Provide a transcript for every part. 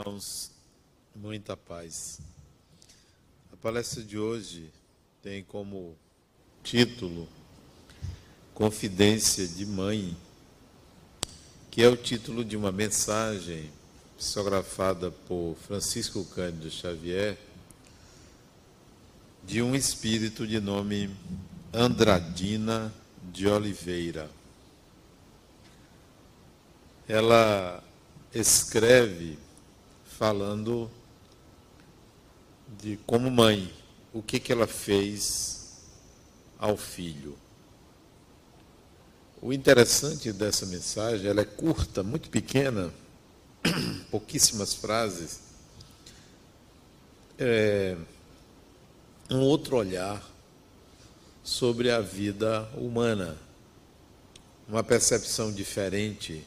Irmãos, muita paz. A palestra de hoje tem como título Confidência de Mãe, que é o título de uma mensagem psicografada por Francisco Cândido Xavier, de um espírito de nome Andradina de Oliveira. Ela escreve falando de como mãe, o que, que ela fez ao filho. O interessante dessa mensagem, ela é curta, muito pequena, pouquíssimas frases, é um outro olhar sobre a vida humana, uma percepção diferente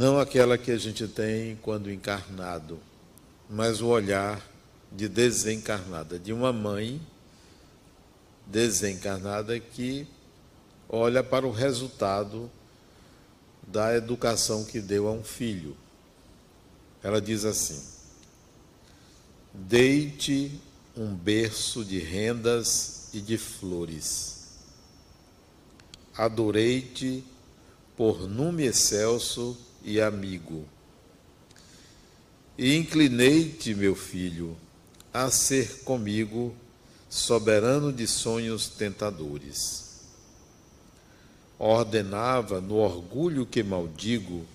Não aquela que a gente tem quando encarnado, mas o olhar de desencarnada, de uma mãe desencarnada que olha para o resultado da educação que deu a um filho. Ela diz assim: Deite um berço de rendas e de flores. Adorei-te por nume excelso e amigo. E inclinei-te, meu filho, a ser comigo soberano de sonhos tentadores. Ordenava, no orgulho que maldigo,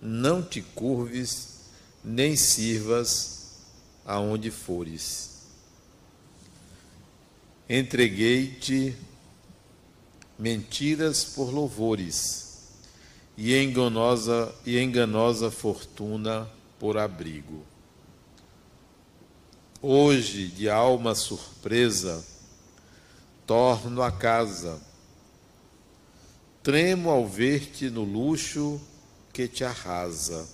não te curves, nem sirvas aonde fores. Entreguei-te mentiras por louvores e enganosa, e enganosa fortuna por abrigo. Hoje, de alma surpresa, torno a casa. Tremo ao ver-te no luxo que te arrasa.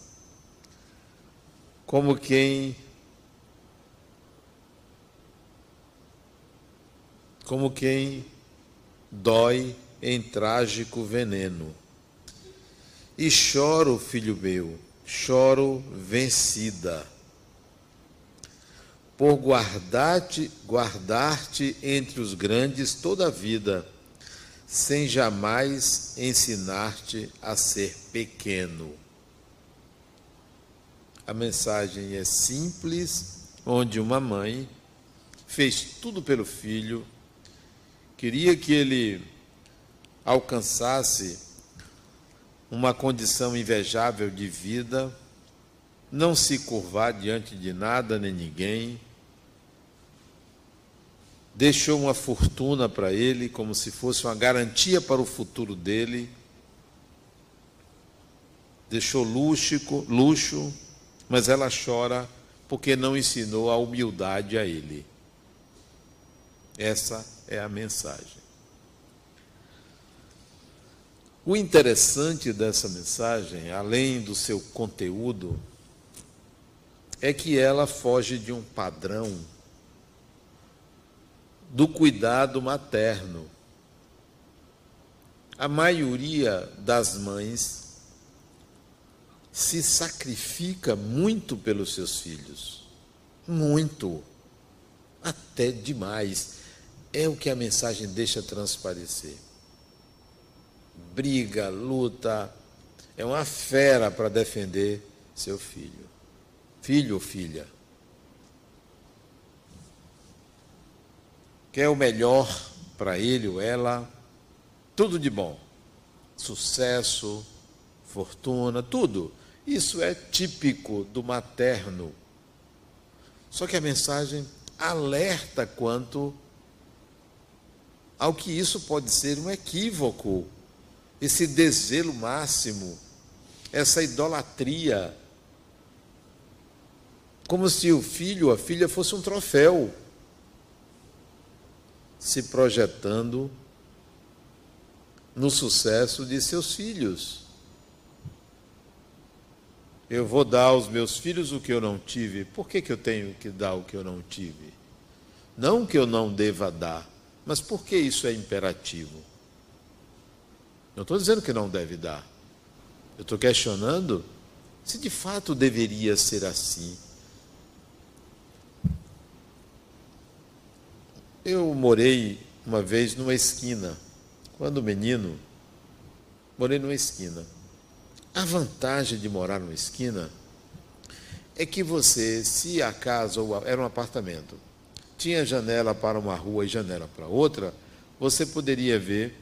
Como quem como quem dói em trágico veneno. E choro, filho meu, choro vencida, por guardar-te guardar entre os grandes toda a vida, sem jamais ensinar-te a ser pequeno. A mensagem é simples, onde uma mãe fez tudo pelo filho, queria que ele alcançasse uma condição invejável de vida, não se curvar diante de nada nem ninguém, deixou uma fortuna para ele, como se fosse uma garantia para o futuro dele, deixou luxo, luxo, mas ela chora porque não ensinou a humildade a ele. Essa é a mensagem. O interessante dessa mensagem, além do seu conteúdo, é que ela foge de um padrão do cuidado materno. A maioria das mães se sacrifica muito pelos seus filhos. Muito. Até demais. É o que a mensagem deixa transparecer briga, luta, é uma fera para defender seu filho. Filho ou filha. Quer o melhor para ele ou ela, tudo de bom. Sucesso, fortuna, tudo. Isso é típico do materno. Só que a mensagem alerta quanto ao que isso pode ser um equívoco esse desvelo máximo, essa idolatria, como se o filho ou a filha fosse um troféu, se projetando no sucesso de seus filhos. Eu vou dar aos meus filhos o que eu não tive, por que, que eu tenho que dar o que eu não tive? Não que eu não deva dar, mas por que isso é imperativo? Não estou dizendo que não deve dar. Eu estou questionando se de fato deveria ser assim. Eu morei uma vez numa esquina, quando menino, morei numa esquina. A vantagem de morar numa esquina é que você, se a casa era um apartamento, tinha janela para uma rua e janela para outra, você poderia ver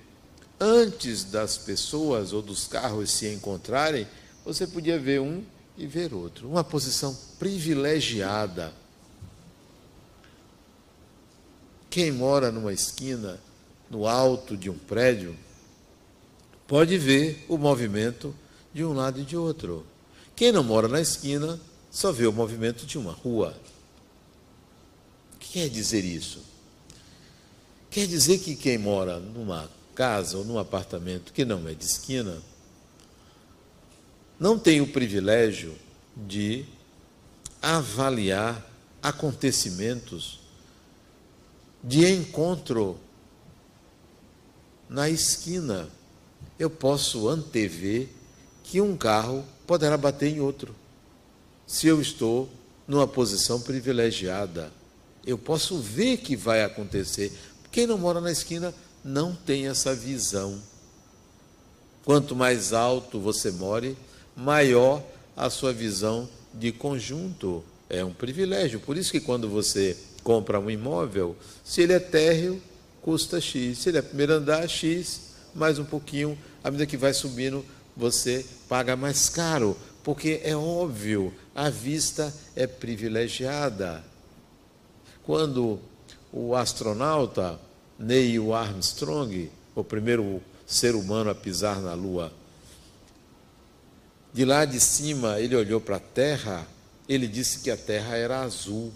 antes das pessoas ou dos carros se encontrarem, você podia ver um e ver outro. Uma posição privilegiada. Quem mora numa esquina, no alto de um prédio, pode ver o movimento de um lado e de outro. Quem não mora na esquina só vê o movimento de uma rua. O que quer dizer isso? Quer dizer que quem mora numa casa ou num apartamento que não é de esquina não tem o privilégio de avaliar acontecimentos de encontro na esquina. Eu posso antever que um carro poderá bater em outro. Se eu estou numa posição privilegiada, eu posso ver que vai acontecer. Quem não mora na esquina não tem essa visão. Quanto mais alto você more, maior a sua visão de conjunto. É um privilégio. Por isso que quando você compra um imóvel, se ele é térreo, custa X. Se ele é primeiro andar, X, mais um pouquinho. À medida que vai subindo, você paga mais caro, porque é óbvio, a vista é privilegiada. Quando o astronauta Neil Armstrong, o primeiro ser humano a pisar na Lua, de lá de cima ele olhou para a Terra, ele disse que a Terra era azul.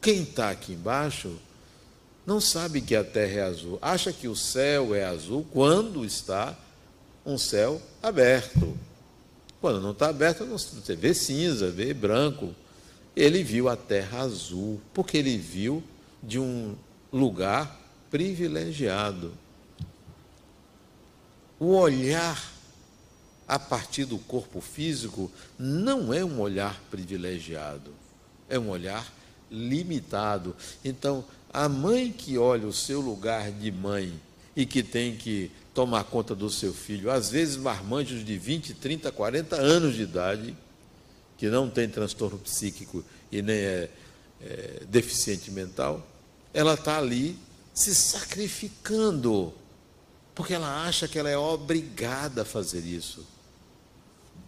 Quem está aqui embaixo não sabe que a Terra é azul, acha que o céu é azul quando está um céu aberto. Quando não está aberto, você vê cinza, vê branco. Ele viu a terra azul, porque ele viu de um lugar privilegiado. O olhar a partir do corpo físico não é um olhar privilegiado, é um olhar limitado. Então, a mãe que olha o seu lugar de mãe e que tem que tomar conta do seu filho, às vezes marmanjos de 20, 30, 40 anos de idade, que não tem transtorno psíquico e nem é, é deficiente mental, ela está ali se sacrificando, porque ela acha que ela é obrigada a fazer isso.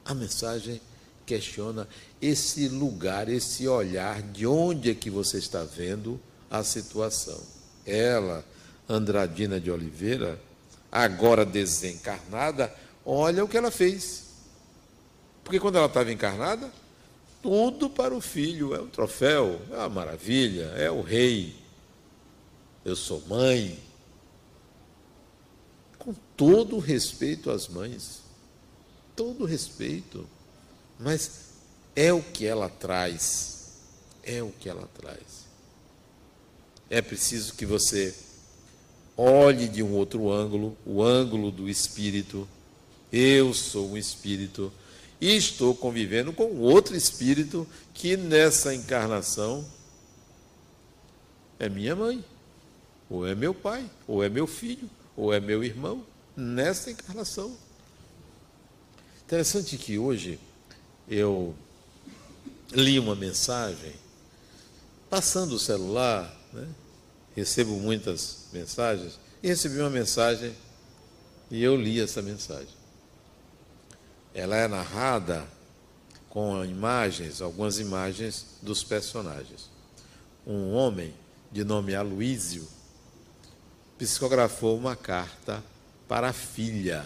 A mensagem questiona esse lugar, esse olhar, de onde é que você está vendo a situação. Ela, Andradina de Oliveira, agora desencarnada, olha o que ela fez. Porque quando ela estava encarnada, tudo para o filho é um troféu, é uma maravilha, é o rei. Eu sou mãe. Com todo o respeito às mães, todo o respeito, mas é o que ela traz, é o que ela traz. É preciso que você olhe de um outro ângulo, o ângulo do espírito. Eu sou um espírito e estou convivendo com outro espírito que nessa encarnação é minha mãe, ou é meu pai, ou é meu filho, ou é meu irmão, nessa encarnação. Interessante que hoje eu li uma mensagem, passando o celular, né? recebo muitas mensagens, e recebi uma mensagem e eu li essa mensagem. Ela é narrada com imagens, algumas imagens dos personagens. Um homem de nome Aloísio psicografou uma carta para a filha.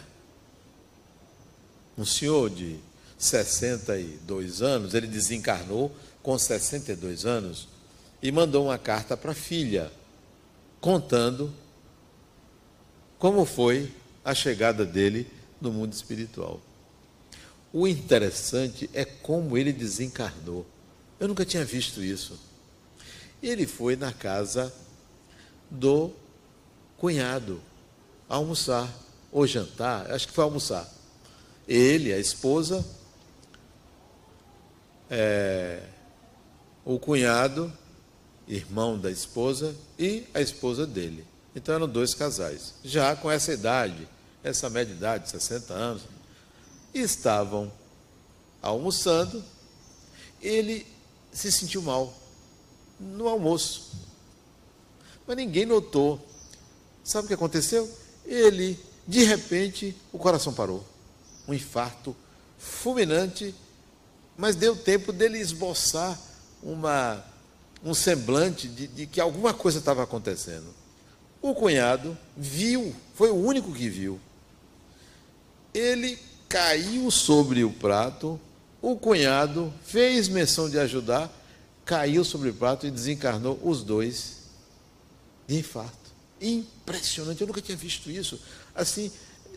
Um senhor de 62 anos, ele desencarnou com 62 anos e mandou uma carta para a filha contando como foi a chegada dele no mundo espiritual. O interessante é como ele desencarnou. Eu nunca tinha visto isso. Ele foi na casa do cunhado almoçar ou jantar, acho que foi almoçar. ele, a esposa, é, o cunhado, irmão da esposa, e a esposa dele. Então eram dois casais, já com essa idade, essa média idade, 60 anos, estavam almoçando. Ele se sentiu mal no almoço, mas ninguém notou. Sabe o que aconteceu? Ele, de repente, o coração parou. Um infarto fulminante, mas deu tempo dele esboçar uma, um semblante de, de que alguma coisa estava acontecendo. O cunhado viu, foi o único que viu. Ele caiu sobre o prato, o cunhado fez menção de ajudar, caiu sobre o prato e desencarnou os dois de infarto. Impressionante, eu nunca tinha visto isso. Assim,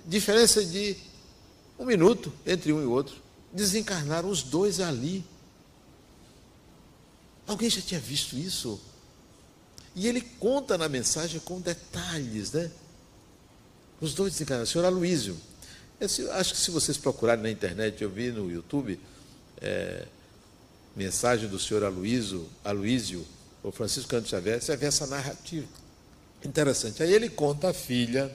diferença de um minuto entre um e outro. Desencarnaram os dois ali. Alguém já tinha visto isso? E ele conta na mensagem com detalhes, né? Os dois desencarnaram. O senhor Aloísio. acho que se vocês procurarem na internet, eu vi no YouTube, é, mensagem do senhor Aloísio, Aloísio, o Francisco Canto Xavier, você vê essa narrativa. Interessante. Aí ele conta à filha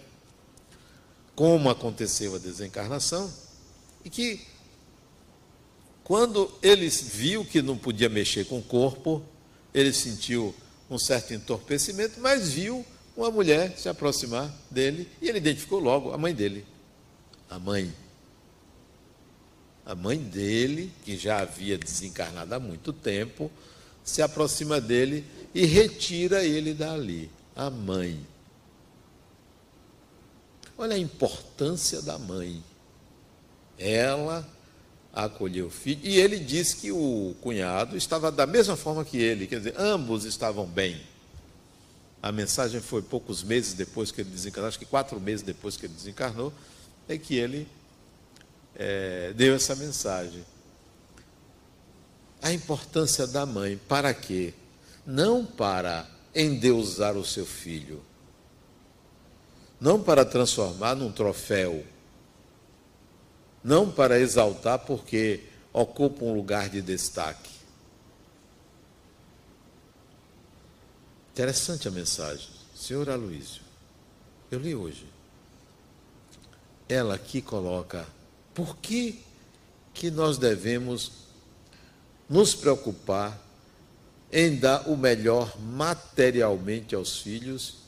como aconteceu a desencarnação e que quando ele viu que não podia mexer com o corpo, ele sentiu um certo entorpecimento, mas viu uma mulher se aproximar dele e ele identificou logo a mãe dele. A mãe. A mãe dele, que já havia desencarnado há muito tempo, se aproxima dele e retira ele dali. A mãe. Olha a importância da mãe. Ela acolheu o filho. E ele disse que o cunhado estava da mesma forma que ele, quer dizer, ambos estavam bem. A mensagem foi poucos meses depois que ele desencarnou, acho que quatro meses depois que ele desencarnou, é que ele é, deu essa mensagem. A importância da mãe, para quê? Não para endeusar o seu filho, não para transformar num troféu não para exaltar porque ocupa um lugar de destaque. Interessante a mensagem. Senhor Aloísio, eu li hoje. Ela aqui coloca por que, que nós devemos nos preocupar em dar o melhor materialmente aos filhos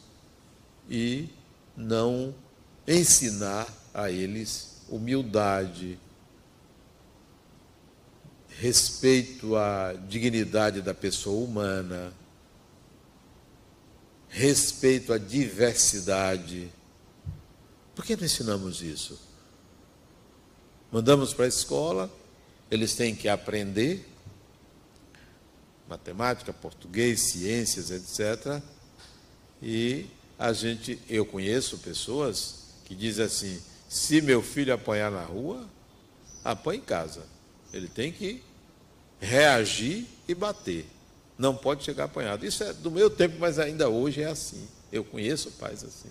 e não ensinar a eles humildade, respeito à dignidade da pessoa humana, respeito à diversidade. Por que não ensinamos isso? Mandamos para a escola, eles têm que aprender matemática, português, ciências, etc. E a gente, eu conheço pessoas que dizem assim: se meu filho apanhar na rua, apanha em casa. Ele tem que reagir e bater. Não pode chegar apanhado. Isso é do meu tempo, mas ainda hoje é assim. Eu conheço pais assim.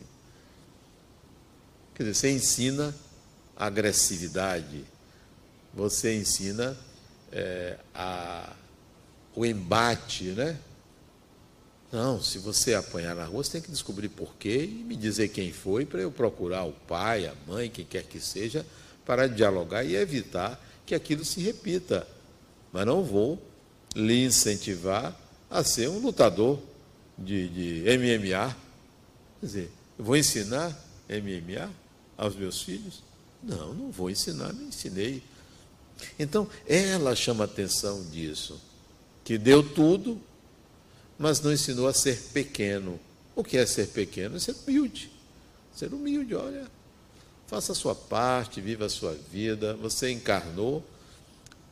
Quer dizer, você ensina agressividade, você ensina é, a, o embate, né? Não, se você apanhar na rua, você tem que descobrir porquê e me dizer quem foi para eu procurar o pai, a mãe, quem quer que seja, para dialogar e evitar que aquilo se repita. Mas não vou lhe incentivar a ser um lutador de, de MMA. Quer dizer, vou ensinar MMA aos meus filhos? Não, não vou ensinar, nem ensinei. Então, ela chama atenção disso, que deu tudo mas não ensinou a ser pequeno. O que é ser pequeno? É ser humilde. Ser humilde, olha. Faça a sua parte, viva a sua vida. Você encarnou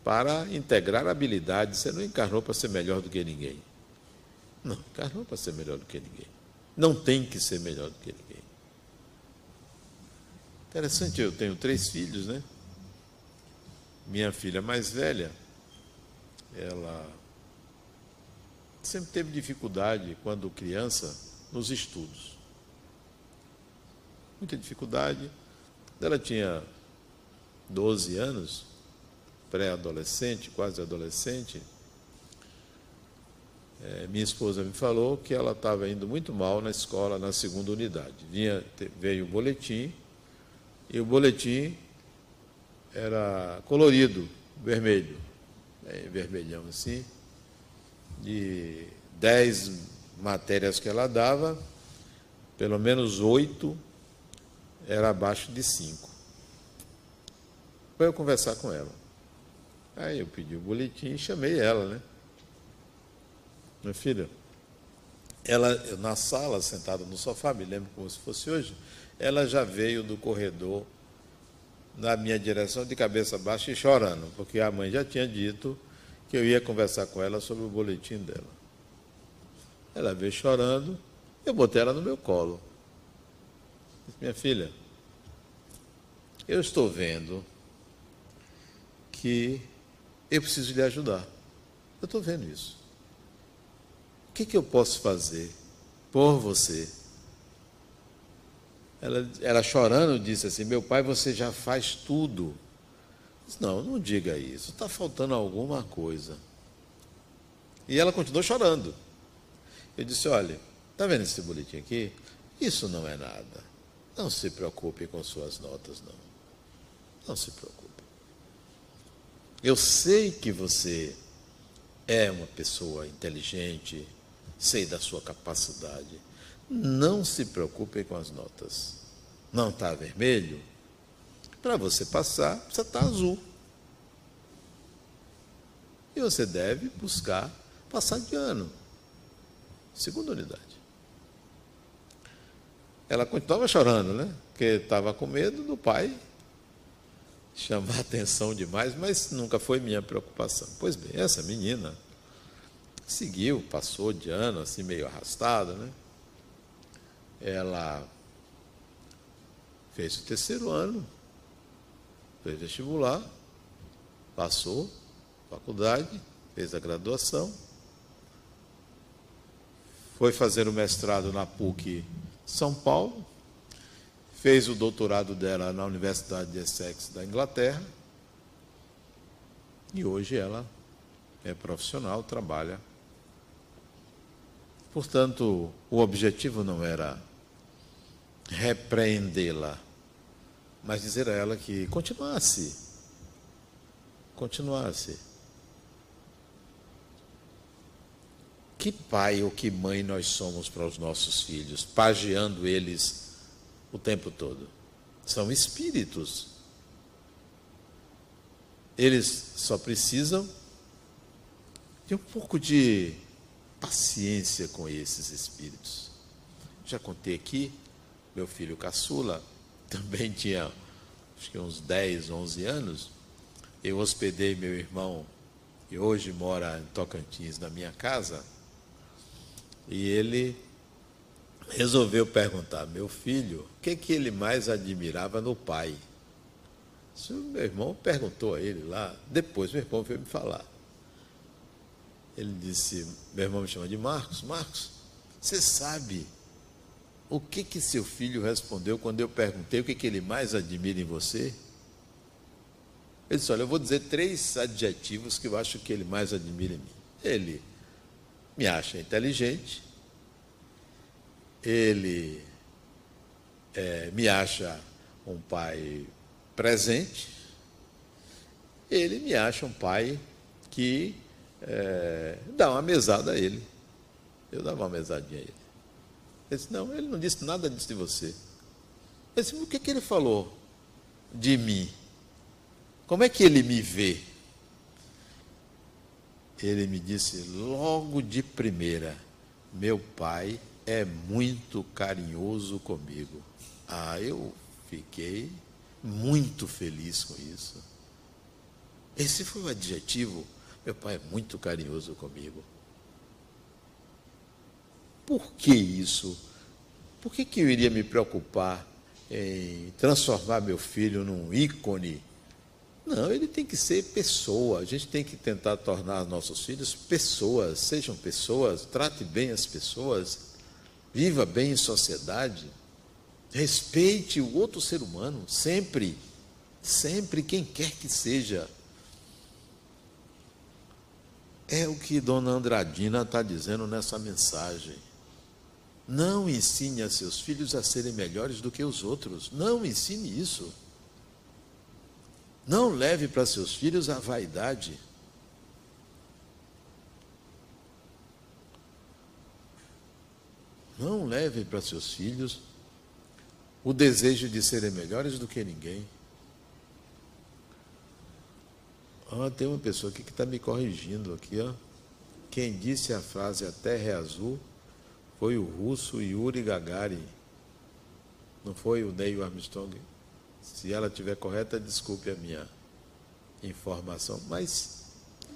para integrar habilidade. Você não encarnou para ser melhor do que ninguém. Não, encarnou para ser melhor do que ninguém. Não tem que ser melhor do que ninguém. Interessante, eu tenho três filhos, né? Minha filha mais velha, ela sempre teve dificuldade, quando criança, nos estudos. Muita dificuldade. Ela tinha 12 anos, pré-adolescente, quase adolescente, é, minha esposa me falou que ela estava indo muito mal na escola, na segunda unidade. Vinha, veio o boletim, e o boletim era colorido, vermelho, é, vermelhão assim, de dez matérias que ela dava, pelo menos oito era abaixo de cinco. Foi eu conversar com ela. Aí eu pedi o boletim e chamei ela, né? Minha filha, ela na sala, sentada no sofá, me lembro como se fosse hoje, ela já veio do corredor na minha direção de cabeça baixa e chorando, porque a mãe já tinha dito que eu ia conversar com ela sobre o boletim dela. Ela veio chorando, eu botei ela no meu colo. Disse, minha filha, eu estou vendo que eu preciso lhe ajudar. Eu estou vendo isso que, que eu posso fazer por você? Ela, ela chorando disse assim: Meu pai, você já faz tudo. Disse, não, não diga isso, está faltando alguma coisa. E ela continuou chorando. Eu disse: Olha, está vendo esse boletim aqui? Isso não é nada. Não se preocupe com suas notas, não. Não se preocupe. Eu sei que você é uma pessoa inteligente, sei da sua capacidade. Não se preocupe com as notas. Não está vermelho? Para você passar, precisa estar tá azul. E você deve buscar passar de ano. Segunda unidade. Ela continuava chorando, né? Porque estava com medo do pai chamar atenção demais, mas nunca foi minha preocupação. Pois bem, essa menina seguiu, passou de ano, assim, meio arrastada, né? Ela fez o terceiro ano, fez vestibular, passou, faculdade, fez a graduação, foi fazer o mestrado na PUC São Paulo, fez o doutorado dela na Universidade de Essex da Inglaterra, e hoje ela é profissional, trabalha. Portanto, o objetivo não era repreendê-la, mas dizer a ela que continuasse. Continuasse. Que pai ou que mãe nós somos para os nossos filhos, pageando eles o tempo todo? São espíritos. Eles só precisam de um pouco de paciência com esses espíritos. Já contei aqui, meu filho caçula também tinha acho que uns 10, 11 anos. Eu hospedei meu irmão, que hoje mora em Tocantins, na minha casa, e ele resolveu perguntar: meu filho, o que, que ele mais admirava no pai? Isso meu irmão perguntou a ele lá, depois meu irmão veio me falar. Ele disse, meu irmão me chama de Marcos, Marcos, você sabe o que que seu filho respondeu quando eu perguntei o que, que ele mais admira em você? Ele disse, olha, eu vou dizer três adjetivos que eu acho que ele mais admira em mim. Ele me acha inteligente, ele é, me acha um pai presente, ele me acha um pai que é, dá uma mesada a ele. Eu dava uma mesadinha a ele. Ele disse, não, ele não disse nada disso de você. Eu disse, o que, que ele falou de mim? Como é que ele me vê? Ele me disse logo de primeira: Meu pai é muito carinhoso comigo. Ah, eu fiquei muito feliz com isso. Esse foi o adjetivo meu pai é muito carinhoso comigo. Por que isso? Por que, que eu iria me preocupar em transformar meu filho num ícone? Não, ele tem que ser pessoa. A gente tem que tentar tornar nossos filhos pessoas. Sejam pessoas, trate bem as pessoas, viva bem em sociedade, respeite o outro ser humano, sempre. Sempre, quem quer que seja. É o que Dona Andradina está dizendo nessa mensagem. Não ensine a seus filhos a serem melhores do que os outros. Não ensine isso. Não leve para seus filhos a vaidade. Não leve para seus filhos o desejo de serem melhores do que ninguém. Ah, tem uma pessoa aqui que está me corrigindo aqui, ó. Quem disse a frase a terra é azul foi o russo Yuri Gagarin. Não foi o Neil Armstrong. Se ela estiver correta, desculpe a minha informação, mas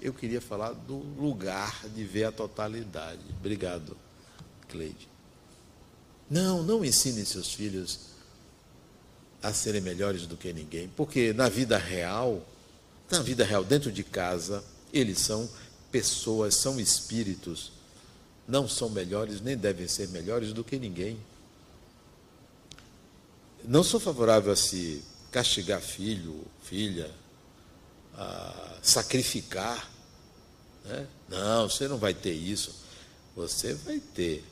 eu queria falar do lugar de ver a totalidade. Obrigado, Cleide. Não, não ensine seus filhos a serem melhores do que ninguém, porque na vida real, na vida real, dentro de casa, eles são pessoas, são espíritos não são melhores, nem devem ser melhores do que ninguém. Não sou favorável a se castigar filho, filha, a sacrificar. Né? Não, você não vai ter isso. Você vai ter,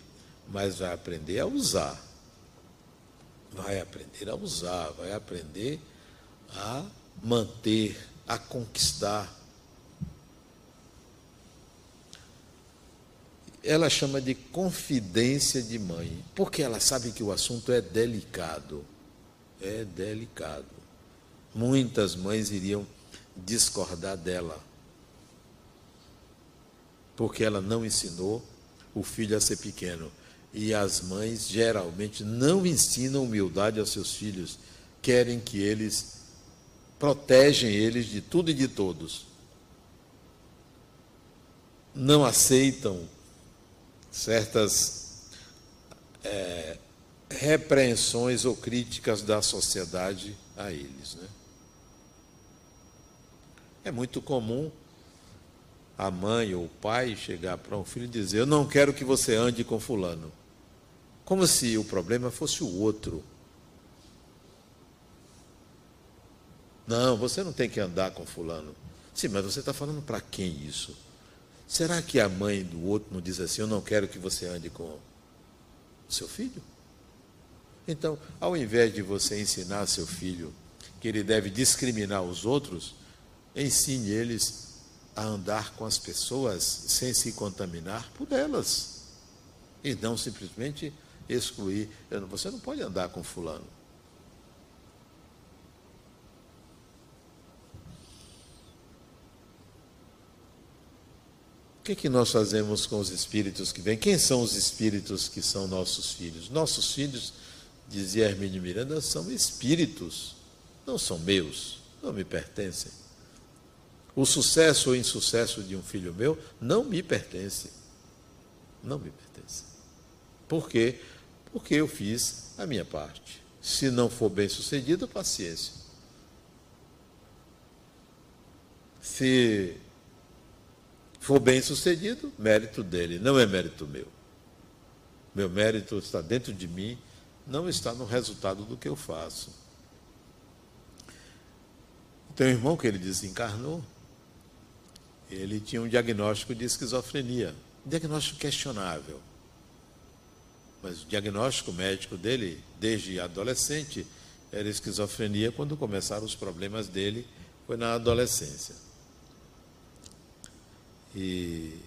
mas vai aprender a usar. Vai aprender a usar, vai aprender a manter, a conquistar. Ela chama de confidência de mãe, porque ela sabe que o assunto é delicado. É delicado. Muitas mães iriam discordar dela, porque ela não ensinou o filho a ser pequeno. E as mães geralmente não ensinam humildade aos seus filhos, querem que eles protegem eles de tudo e de todos. Não aceitam certas é, repreensões ou críticas da sociedade a eles. Né? É muito comum a mãe ou o pai chegar para um filho e dizer: Eu não quero que você ande com Fulano. Como se o problema fosse o outro. Não, você não tem que andar com Fulano. Sim, mas você está falando para quem isso? Será que a mãe do outro não diz assim: Eu não quero que você ande com seu filho? Então, ao invés de você ensinar seu filho que ele deve discriminar os outros, ensine eles a andar com as pessoas sem se contaminar por elas. E não simplesmente excluir. Você não pode andar com fulano. Que, que nós fazemos com os espíritos que vêm? Quem são os espíritos que são nossos filhos? Nossos filhos, dizia Hermínio Miranda, são espíritos, não são meus, não me pertencem. O sucesso ou insucesso de um filho meu não me pertence. Não me pertence. Por quê? Porque eu fiz a minha parte. Se não for bem sucedido, paciência. Se for bem sucedido, mérito dele, não é mérito meu. Meu mérito está dentro de mim, não está no resultado do que eu faço. Tem um irmão que ele desencarnou, ele tinha um diagnóstico de esquizofrenia, um diagnóstico questionável. Mas o diagnóstico médico dele, desde adolescente, era esquizofrenia. Quando começaram os problemas dele, foi na adolescência. E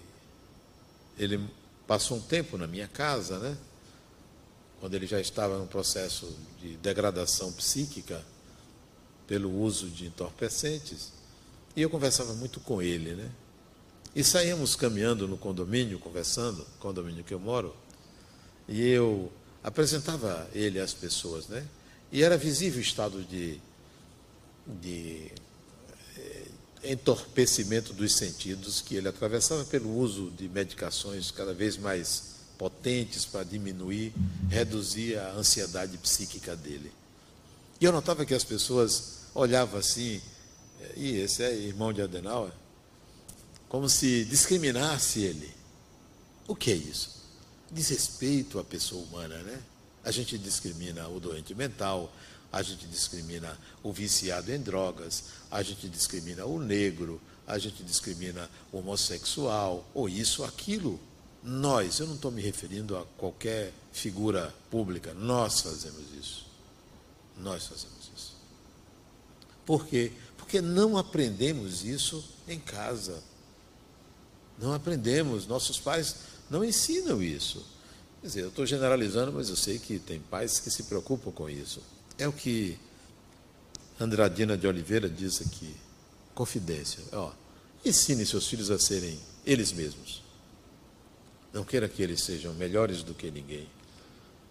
ele passou um tempo na minha casa, né? Quando ele já estava num processo de degradação psíquica pelo uso de entorpecentes. E eu conversava muito com ele, né? E saíamos caminhando no condomínio, conversando, condomínio que eu moro, e eu apresentava ele às pessoas, né? E era visível o estado de, de entorpecimento dos sentidos que ele atravessava pelo uso de medicações cada vez mais potentes para diminuir, reduzir a ansiedade psíquica dele. E eu notava que as pessoas olhavam assim, e esse é irmão de Adenauer, como se discriminasse ele. O que é isso? Desrespeito à pessoa humana, né? A gente discrimina o doente mental, a gente discrimina o viciado em drogas, a gente discrimina o negro, a gente discrimina o homossexual, ou isso, aquilo. Nós, eu não estou me referindo a qualquer figura pública, nós fazemos isso. Nós fazemos isso. Por quê? Porque não aprendemos isso em casa. Não aprendemos, nossos pais não ensinam isso. Quer dizer, eu estou generalizando, mas eu sei que tem pais que se preocupam com isso. É o que Andradina de Oliveira diz aqui. Confidência. Ó, ensine seus filhos a serem eles mesmos. Não queira que eles sejam melhores do que ninguém.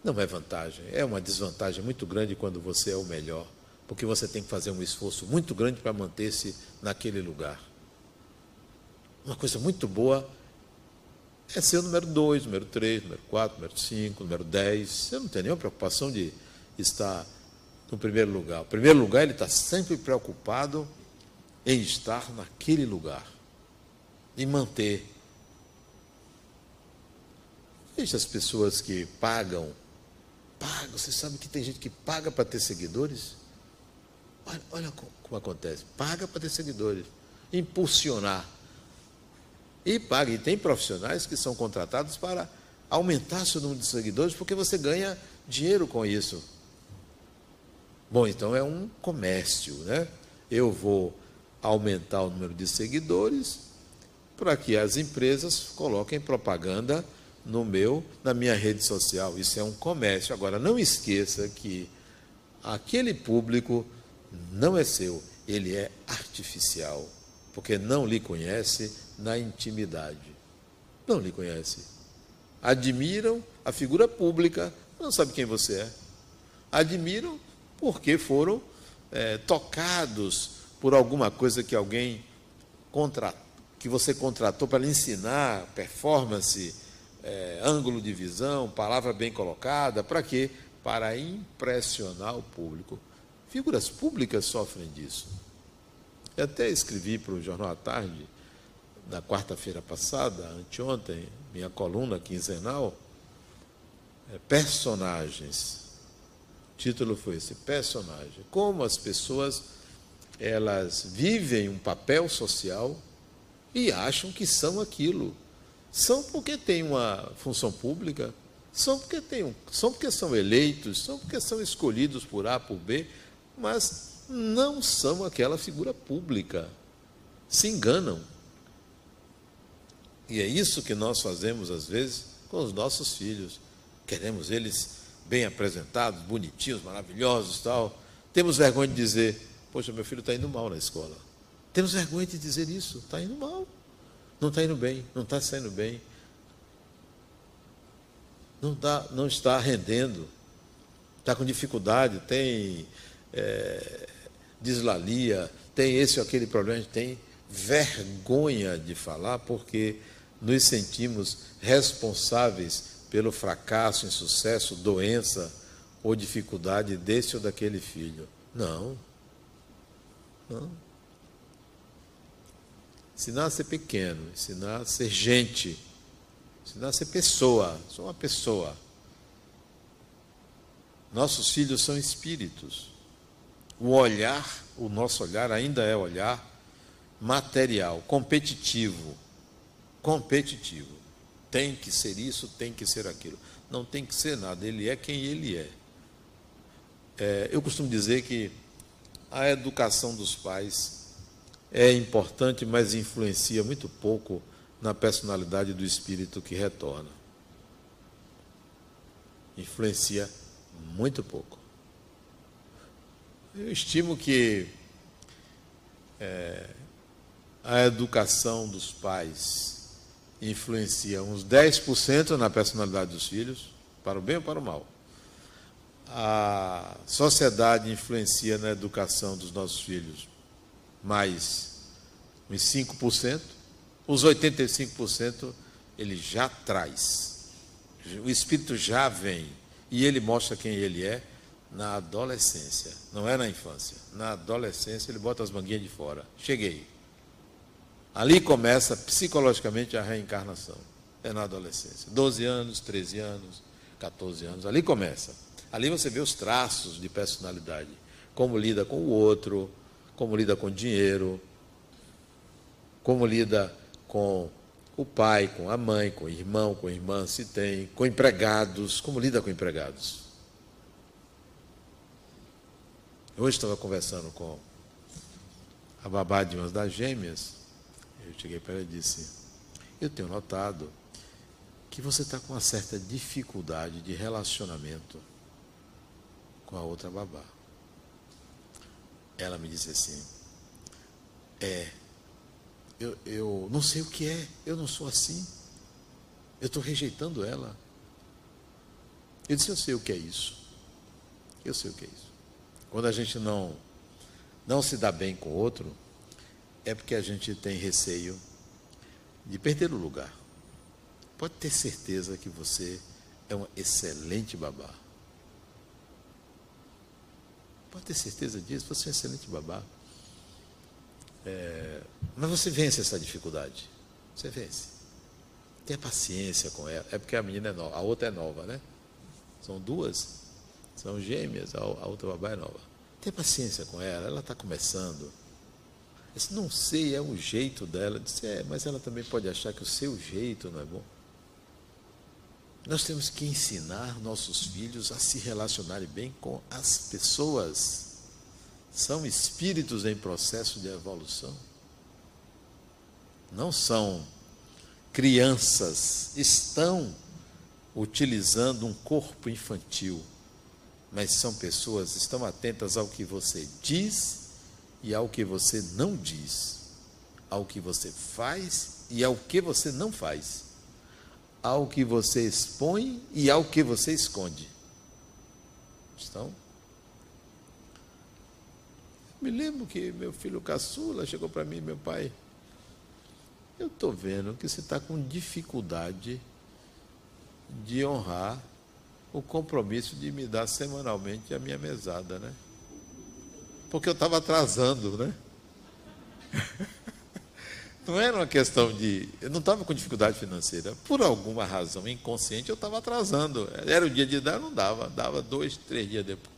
Não é vantagem, é uma desvantagem muito grande quando você é o melhor, porque você tem que fazer um esforço muito grande para manter-se naquele lugar. Uma coisa muito boa é ser o número 2, número 3, número 4, número 5, número 10. Você não tem nenhuma preocupação de estar no primeiro lugar. O primeiro lugar, ele está sempre preocupado em estar naquele lugar, em manter. Veja as pessoas que pagam, pagam, você sabe que tem gente que paga para ter seguidores? Olha, olha como acontece, paga para ter seguidores, impulsionar. E paga, e tem profissionais que são contratados para aumentar seu número de seguidores, porque você ganha dinheiro com isso. Bom, então é um comércio, né? Eu vou aumentar o número de seguidores para que as empresas coloquem propaganda no meu, na minha rede social. Isso é um comércio. Agora, não esqueça que aquele público não é seu, ele é artificial, porque não lhe conhece na intimidade. Não lhe conhece. Admiram a figura pública, não sabe quem você é. Admiram porque foram é, tocados por alguma coisa que alguém contratou, que você contratou para lhe ensinar, performance, é, ângulo de visão, palavra bem colocada, para quê? Para impressionar o público. Figuras públicas sofrem disso. Eu até escrevi para o Jornal à Tarde, na quarta-feira passada, anteontem, minha coluna quinzenal, é, personagens. O título foi esse, personagem. Como as pessoas elas vivem um papel social e acham que são aquilo. São porque têm uma função pública, são porque, têm, são porque são eleitos, são porque são escolhidos por A, por B, mas não são aquela figura pública. Se enganam. E é isso que nós fazemos às vezes com os nossos filhos. Queremos eles bem apresentados, bonitinhos, maravilhosos, tal. Temos vergonha de dizer: Poxa, meu filho está indo mal na escola. Temos vergonha de dizer isso. Está indo mal. Não está indo bem. Não está saindo bem. Não, tá, não está rendendo. Está com dificuldade. Tem é. Tem esse ou aquele problema. A gente tem vergonha de falar porque nos sentimos responsáveis pelo fracasso, insucesso, doença ou dificuldade desse ou daquele filho. Não. Não. Ensinar a ser pequeno, ensinar a ser gente, ensinar a ser pessoa. Sou uma pessoa. Nossos filhos são espíritos. O olhar, o nosso olhar ainda é olhar material, competitivo. Competitivo. Tem que ser isso, tem que ser aquilo. Não tem que ser nada, ele é quem ele é. é eu costumo dizer que a educação dos pais é importante, mas influencia muito pouco na personalidade do espírito que retorna. Influencia muito pouco. Eu estimo que é, a educação dos pais influencia uns 10% na personalidade dos filhos, para o bem ou para o mal a sociedade influencia na educação dos nossos filhos mais uns 5%, os 85% ele já traz. O espírito já vem e ele mostra quem ele é na adolescência, não é na infância. Na adolescência ele bota as manguinhas de fora. Cheguei. Ali começa psicologicamente a reencarnação. É na adolescência. 12 anos, 13 anos, 14 anos, ali começa. Ali você vê os traços de personalidade, como lida com o outro, como lida com o dinheiro, como lida com o pai, com a mãe, com o irmão, com a irmã, se tem, com empregados, como lida com empregados. Hoje estava conversando com a babá de umas das gêmeas, eu cheguei para ela e disse, eu tenho notado que você está com uma certa dificuldade de relacionamento com a outra babá. Ela me disse assim, é, eu, eu não sei o que é, eu não sou assim. Eu estou rejeitando ela. Eu disse, eu sei o que é isso. Eu sei o que é isso. Quando a gente não, não se dá bem com o outro, é porque a gente tem receio de perder o lugar. Pode ter certeza que você é um excelente babá. Pode ter certeza disso, você é um excelente babá. É, mas você vence essa dificuldade. Você vence. Tenha paciência com ela. É porque a menina é nova, a outra é nova, né? São duas, são gêmeas, a, outra babá é nova. Tenha paciência com ela, ela está começando. Esse não sei, é o jeito dela. Disse, é, mas ela também pode achar que o seu jeito não é bom. Nós temos que ensinar nossos filhos a se relacionarem bem com as pessoas são espíritos em processo de evolução. Não são crianças, estão utilizando um corpo infantil, mas são pessoas, estão atentas ao que você diz e ao que você não diz, ao que você faz e ao que você não faz, ao que você expõe e ao que você esconde. Estão me lembro que meu filho caçula chegou para mim, meu pai, eu estou vendo que você está com dificuldade de honrar o compromisso de me dar semanalmente a minha mesada, né? Porque eu estava atrasando, né? Não era uma questão de. Eu não estava com dificuldade financeira. Por alguma razão inconsciente, eu estava atrasando. Era o dia de dar, não dava. Dava dois, três dias depois.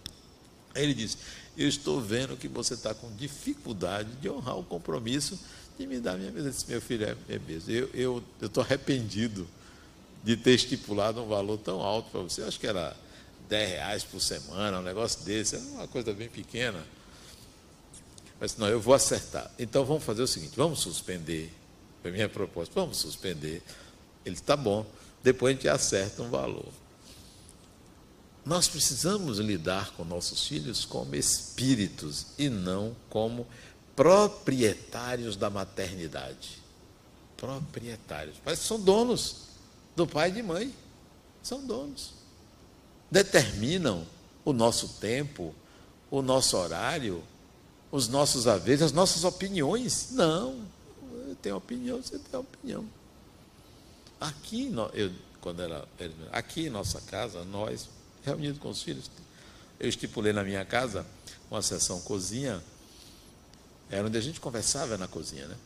Aí ele disse: eu estou vendo que você está com dificuldade de honrar o compromisso de me dar minha mesa. Disse, meu filho, é, é mesmo. Eu estou eu, eu arrependido de ter estipulado um valor tão alto para você. Eu acho que era 10 reais por semana, um negócio desse. Era uma coisa bem pequena. Mas não, eu vou acertar. Então vamos fazer o seguinte: vamos suspender. Foi minha proposta. Vamos suspender. Ele está bom. Depois a gente acerta um valor. Nós precisamos lidar com nossos filhos como espíritos e não como proprietários da maternidade. Proprietários. Mas são donos do pai e de mãe. São donos. Determinam o nosso tempo, o nosso horário, os nossos haveres, as nossas opiniões. Não. Eu tenho opinião, você tem opinião. Aqui, eu, quando era, aqui em nossa casa, nós reunido com os filhos. Eu estipulei na minha casa uma sessão cozinha, era onde a gente conversava na cozinha, né?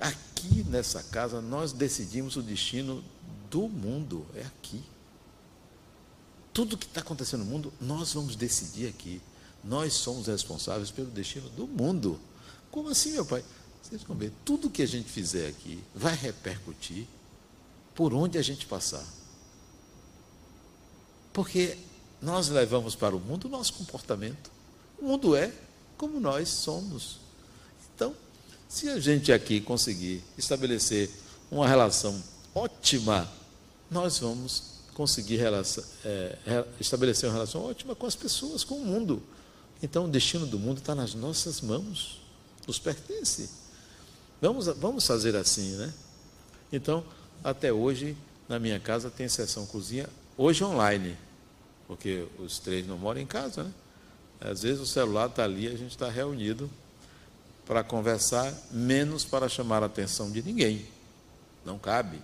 Aqui nessa casa nós decidimos o destino do mundo, é aqui. Tudo que está acontecendo no mundo, nós vamos decidir aqui. Nós somos responsáveis pelo destino do mundo. Como assim, meu pai? Vocês vão ver, tudo que a gente fizer aqui vai repercutir por onde a gente passar. Porque nós levamos para o mundo o nosso comportamento. O mundo é como nós somos. Então, se a gente aqui conseguir estabelecer uma relação ótima, nós vamos conseguir relação, é, estabelecer uma relação ótima com as pessoas, com o mundo. Então, o destino do mundo está nas nossas mãos, nos pertence. Vamos, vamos fazer assim, né? Então, até hoje, na minha casa tem sessão cozinha, hoje online porque os três não moram em casa, né? Às vezes o celular está ali, a gente está reunido para conversar, menos para chamar a atenção de ninguém. Não cabe.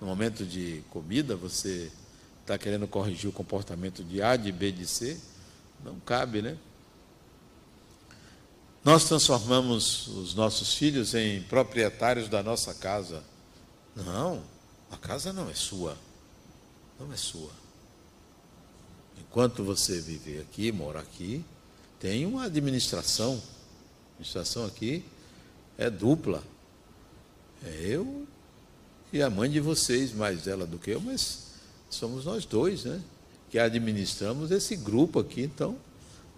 No momento de comida, você está querendo corrigir o comportamento de A, de B, de C, não cabe, né? Nós transformamos os nossos filhos em proprietários da nossa casa. Não, a casa não é sua. Não é sua. Enquanto você viver aqui, mora aqui, tem uma administração. A administração aqui é dupla. É eu e a mãe de vocês, mais ela do que eu, mas somos nós dois, né? Que administramos esse grupo aqui, então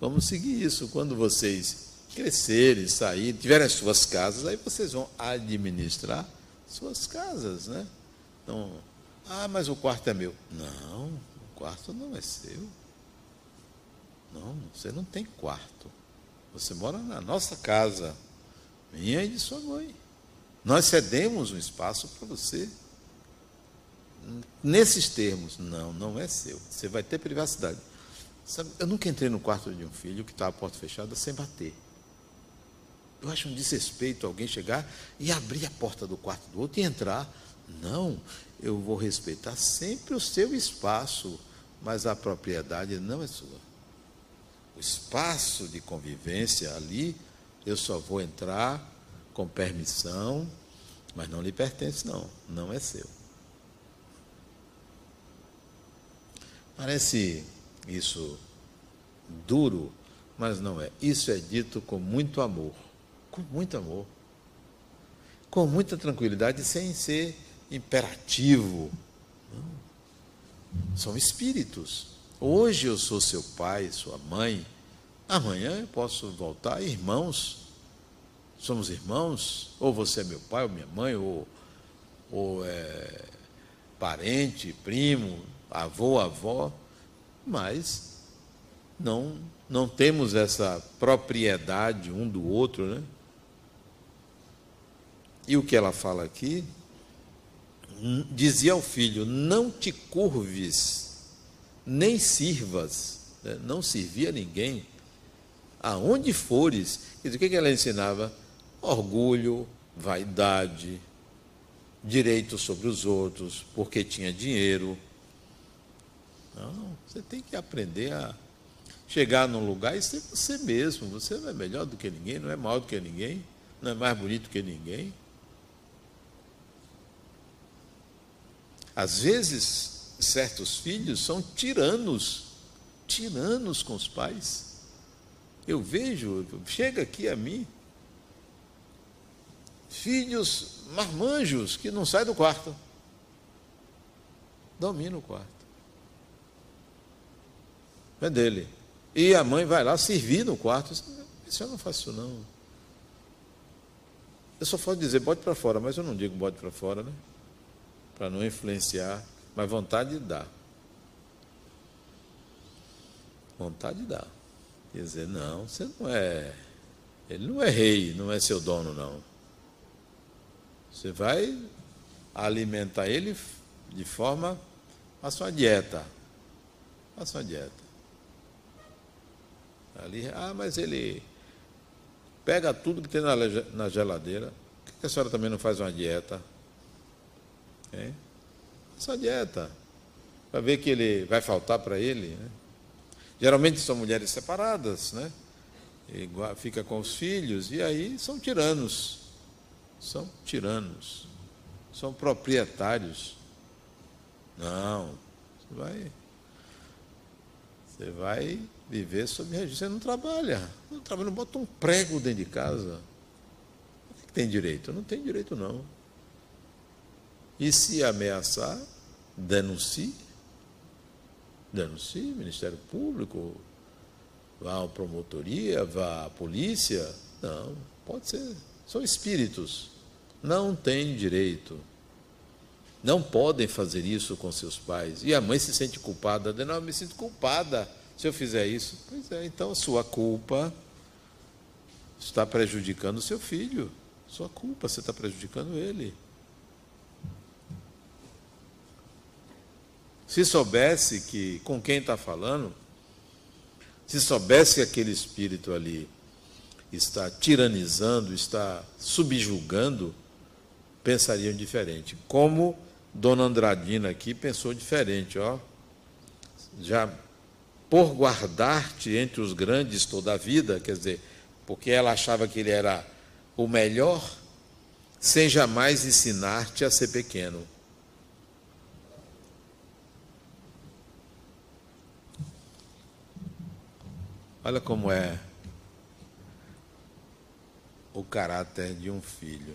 vamos seguir isso. Quando vocês crescerem, saírem, tiverem as suas casas, aí vocês vão administrar suas casas, né? Então, ah, mas o quarto é meu. Não, o quarto não é seu. Não, você não tem quarto. Você mora na nossa casa, minha e de sua mãe. Nós cedemos um espaço para você. Nesses termos, não, não é seu. Você vai ter privacidade. Sabe, eu nunca entrei no quarto de um filho que estava a porta fechada sem bater. Eu acho um desrespeito alguém chegar e abrir a porta do quarto do outro e entrar. Não, eu vou respeitar sempre o seu espaço, mas a propriedade não é sua. O espaço de convivência ali, eu só vou entrar com permissão, mas não lhe pertence, não, não é seu. Parece isso duro, mas não é. Isso é dito com muito amor, com muito amor, com muita tranquilidade, sem ser imperativo. Não. São espíritos. Hoje eu sou seu pai, sua mãe. Amanhã eu posso voltar irmãos. Somos irmãos. Ou você é meu pai, ou minha mãe, ou, ou é parente, primo, avô, avó. Mas não, não temos essa propriedade um do outro, né? E o que ela fala aqui dizia ao filho: Não te curves, nem sirvas, né? não servia a ninguém, aonde fores. E o que ela ensinava? Orgulho, vaidade, direito sobre os outros, porque tinha dinheiro. Não, você tem que aprender a chegar num lugar e ser você mesmo. Você não é melhor do que ninguém, não é maior do que ninguém, não é mais bonito que ninguém. Às vezes, certos filhos são tiranos, tiranos com os pais. Eu vejo, chega aqui a mim, filhos marmanjos que não saem do quarto. Domina o quarto. É dele. E a mãe vai lá servir no quarto. Isso eu não faço não. Eu só posso dizer bote para fora, mas eu não digo bote para fora, né? Para não influenciar, mas vontade dá. Vontade dá. Quer dizer, não, você não é. Ele não é rei, não é seu dono, não. Você vai alimentar ele de forma a sua dieta. A sua dieta. Ali, ah, mas ele pega tudo que tem na, na geladeira. Por que a senhora também não faz uma dieta? É. Só dieta. Para ver que ele vai faltar para ele. Né? Geralmente são mulheres separadas, né? Igual, fica com os filhos, e aí são tiranos. São tiranos. São proprietários. Não. Você vai. Você vai viver sob regime. Você não trabalha. Não trabalha, não bota um prego dentro de casa. O que tem direito? Não tem direito, não. E se ameaçar, denuncie. Denuncie, Ministério Público, vá à promotoria, vá à polícia. Não, pode ser. São espíritos. Não têm direito. Não podem fazer isso com seus pais. E a mãe se sente culpada. Não, eu me sinto culpada se eu fizer isso. Pois é, então a sua culpa está prejudicando o seu filho. Sua culpa, você está prejudicando ele. Se soubesse que com quem está falando, se soubesse que aquele espírito ali está tiranizando, está subjugando, pensariam diferente. Como Dona Andradina aqui pensou diferente, ó. Já por guardar-te entre os grandes toda a vida, quer dizer, porque ela achava que ele era o melhor, sem jamais ensinar-te a ser pequeno. Olha como é o caráter de um filho.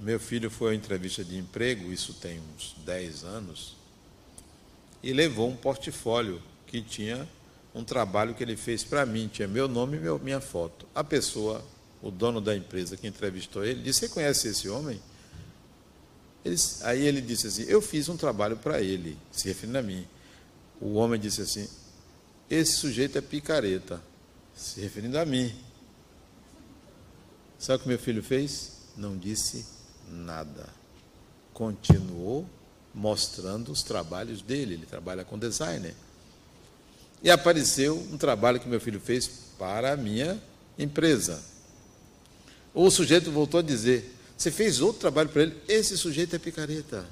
Meu filho foi a entrevista de emprego, isso tem uns 10 anos, e levou um portfólio que tinha um trabalho que ele fez para mim, tinha meu nome e minha foto. A pessoa, o dono da empresa que entrevistou ele, disse: Você conhece esse homem? Ele, aí ele disse assim: Eu fiz um trabalho para ele, se referindo a mim. O homem disse assim: Esse sujeito é picareta, se referindo a mim. Sabe o que meu filho fez? Não disse nada. Continuou mostrando os trabalhos dele. Ele trabalha com designer. E apareceu um trabalho que meu filho fez para a minha empresa. O sujeito voltou a dizer: Você fez outro trabalho para ele? Esse sujeito é picareta.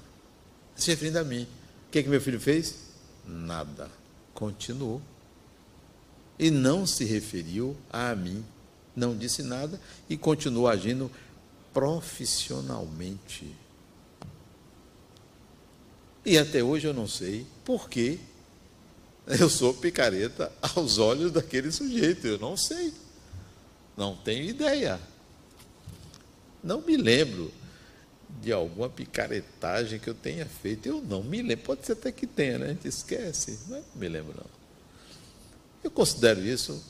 Se referindo a mim. O que, é que meu filho fez? Nada. Continuou. E não se referiu a mim não disse nada e continuou agindo profissionalmente. E até hoje eu não sei por que eu sou picareta aos olhos daquele sujeito. Eu não sei. Não tenho ideia. Não me lembro de alguma picaretagem que eu tenha feito. Eu não me lembro. Pode ser até que tenha, né? A gente esquece. Não me lembro, não. Eu considero isso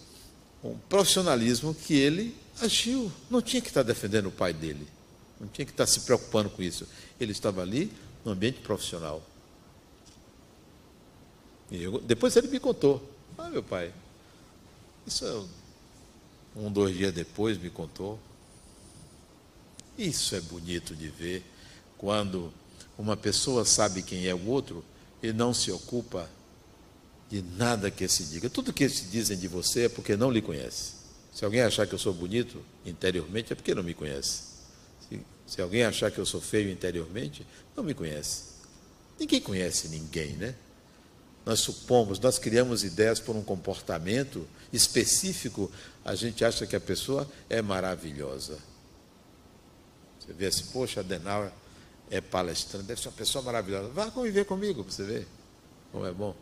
um profissionalismo que ele agiu. Não tinha que estar defendendo o pai dele. Não tinha que estar se preocupando com isso. Ele estava ali no ambiente profissional. E eu, depois ele me contou. Ah, meu pai, isso é um, dois dias depois me contou. Isso é bonito de ver quando uma pessoa sabe quem é o outro e não se ocupa de nada que se diga. Tudo que se dizem de você é porque não lhe conhece. Se alguém achar que eu sou bonito interiormente, é porque não me conhece. Se, se alguém achar que eu sou feio interiormente, não me conhece. Ninguém conhece ninguém, né? Nós supomos, nós criamos ideias por um comportamento específico, a gente acha que a pessoa é maravilhosa. Você vê assim, poxa, Adenauer é palestrante, deve ser uma pessoa maravilhosa. Vá conviver comigo para você ver como é bom.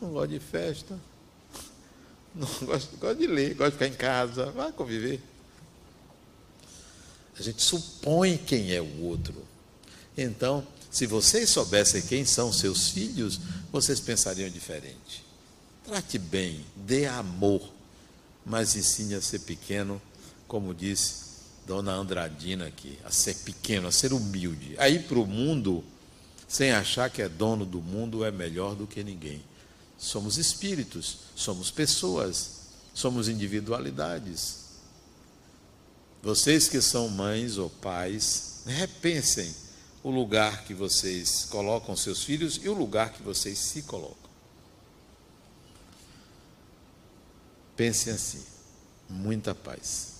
Não gosto de festa. Não gosto, de ler, gosto de ficar em casa. Vai conviver. A gente supõe quem é o outro. Então, se vocês soubessem quem são seus filhos, vocês pensariam diferente. Trate bem, dê amor, mas ensine a ser pequeno, como disse Dona Andradina aqui, a ser pequeno, a ser humilde. Aí para o mundo, sem achar que é dono do mundo, é melhor do que ninguém. Somos espíritos, somos pessoas, somos individualidades. Vocês que são mães ou pais, repensem o lugar que vocês colocam seus filhos e o lugar que vocês se colocam. Pensem assim. Muita paz.